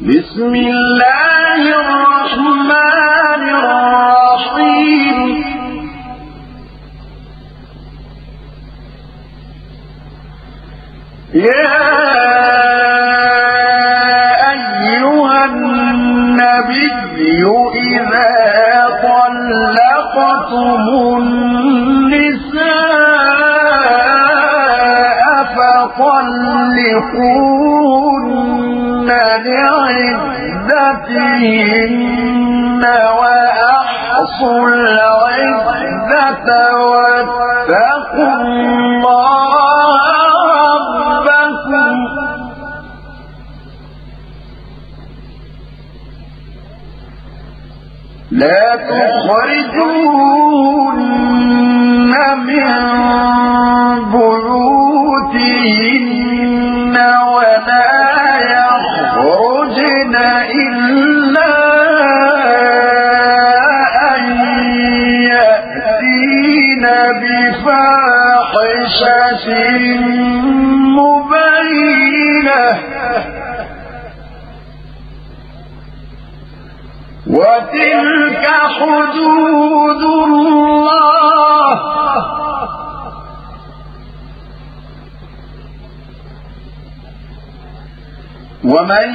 بسم الله الرحمن الرحيم. يا أيها النبي إذا طلقتم النساء فطلقون لعدتهن وأحصوا العدة واتقوا الله ربكم لا تخرجون من بيوتهن ومن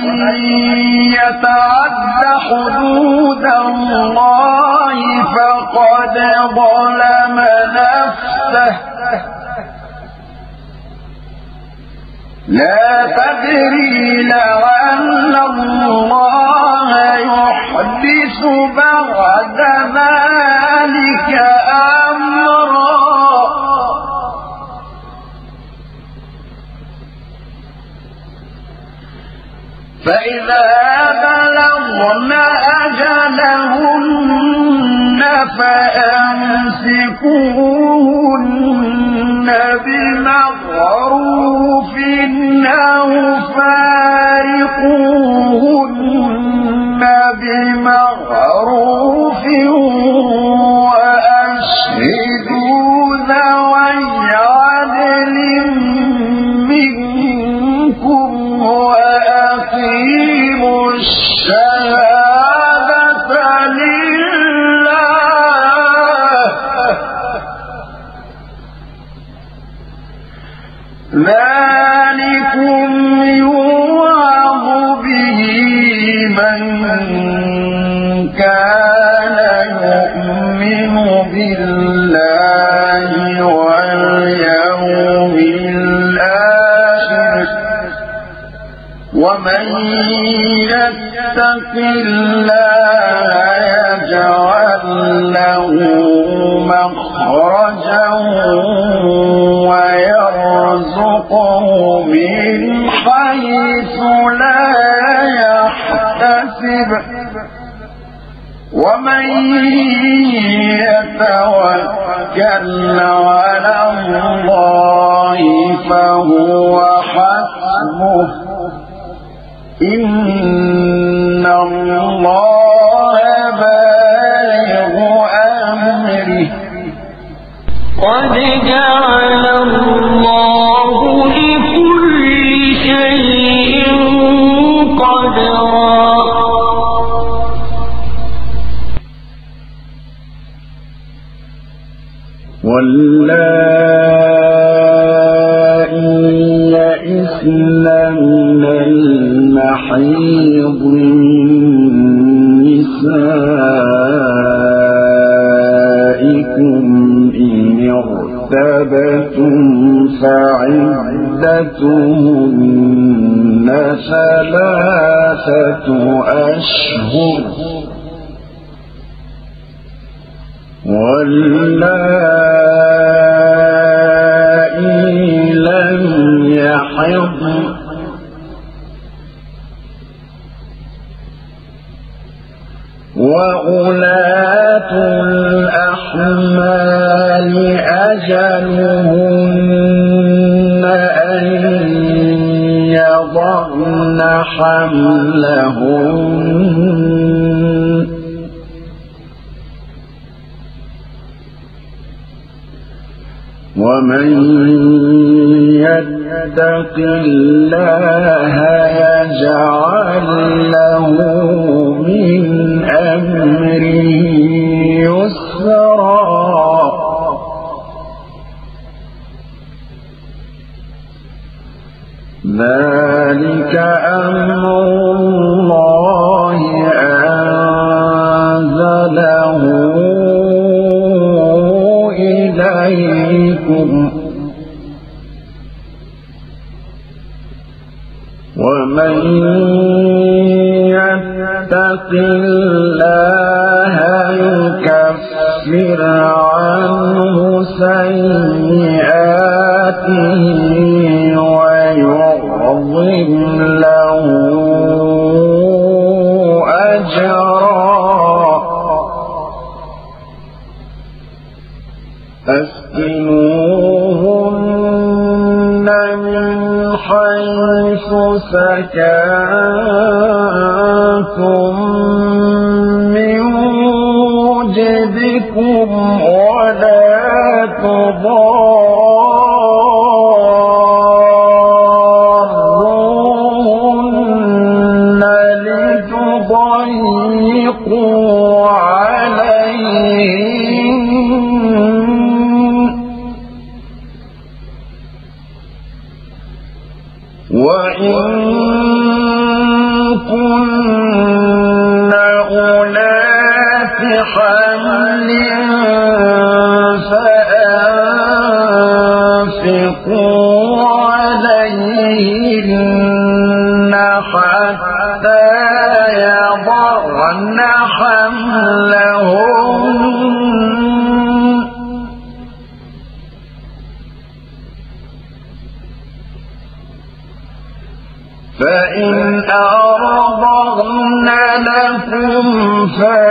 يتعد حدود الله فقد ظلم نفسه. لا تدري لعل الله يحدث بعد ذلك أمرا فإذا بلغن أجلهن فأمسكوهن بمعروف أو ذلكم يوعظ به من كان يؤمن بالله واليوم الآخر ومن الله يجعل له مخرجا يتوكل على الله فهو حسبه إن فعدتهن ثلاثة أشهر واللائي لم يحضن وأولاة الأحمال أجلهن أن يضعن حملهن ومن يتق الله يجعل له من أمره يسرا. ذلك أمر الله أنزله إليكم. ومن الله يكفر عنه سيئاته ويعظم له أجرا. أسكنوهن من حيث سكنتم. عليهن حتى يضعن حملهن. فإن أرضغن لكم فآتوهن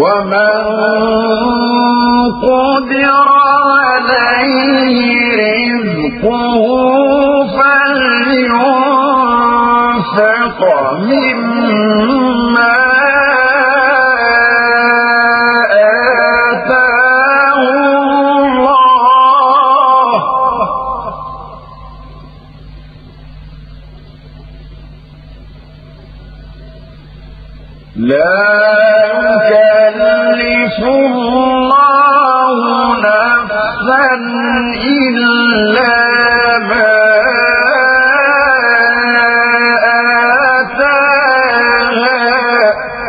ومن قدر عليه رزقه فلينفق مما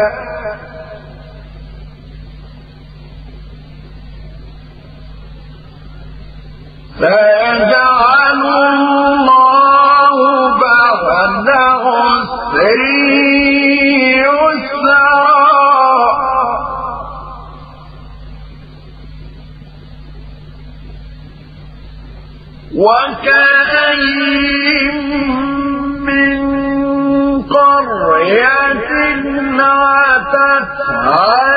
Gracias. Ah!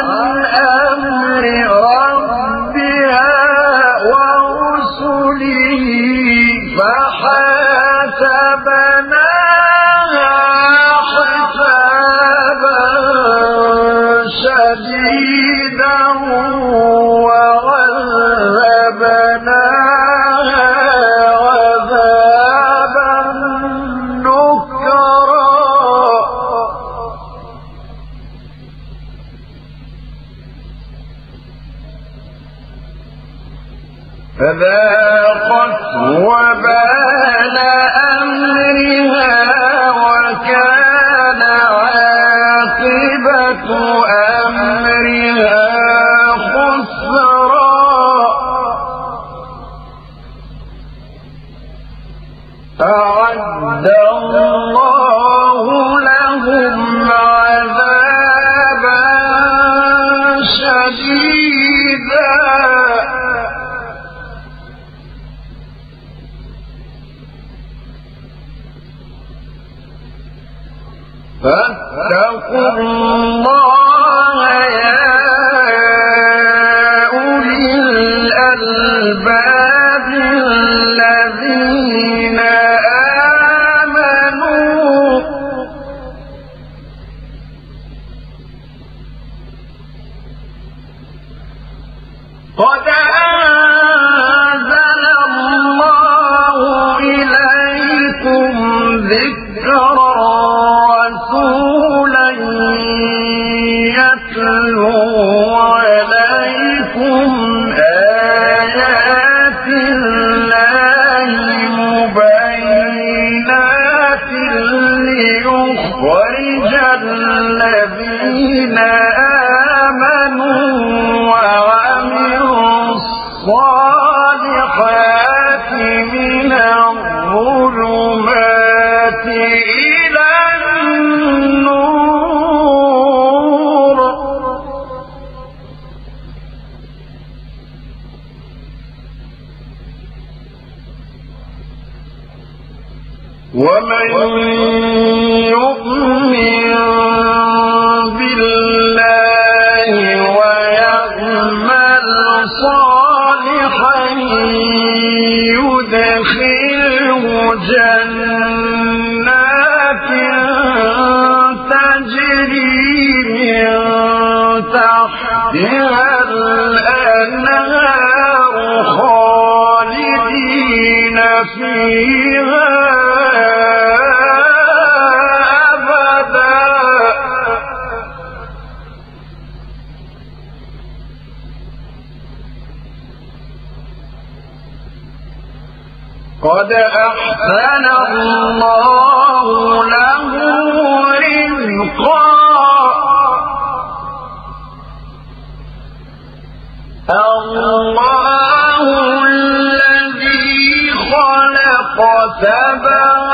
بما وادخله جنات تجري من تحتها الأنهار خالدين فيها. قد أحسن الله له رزقا. الله الذي خلق سبعا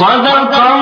صدق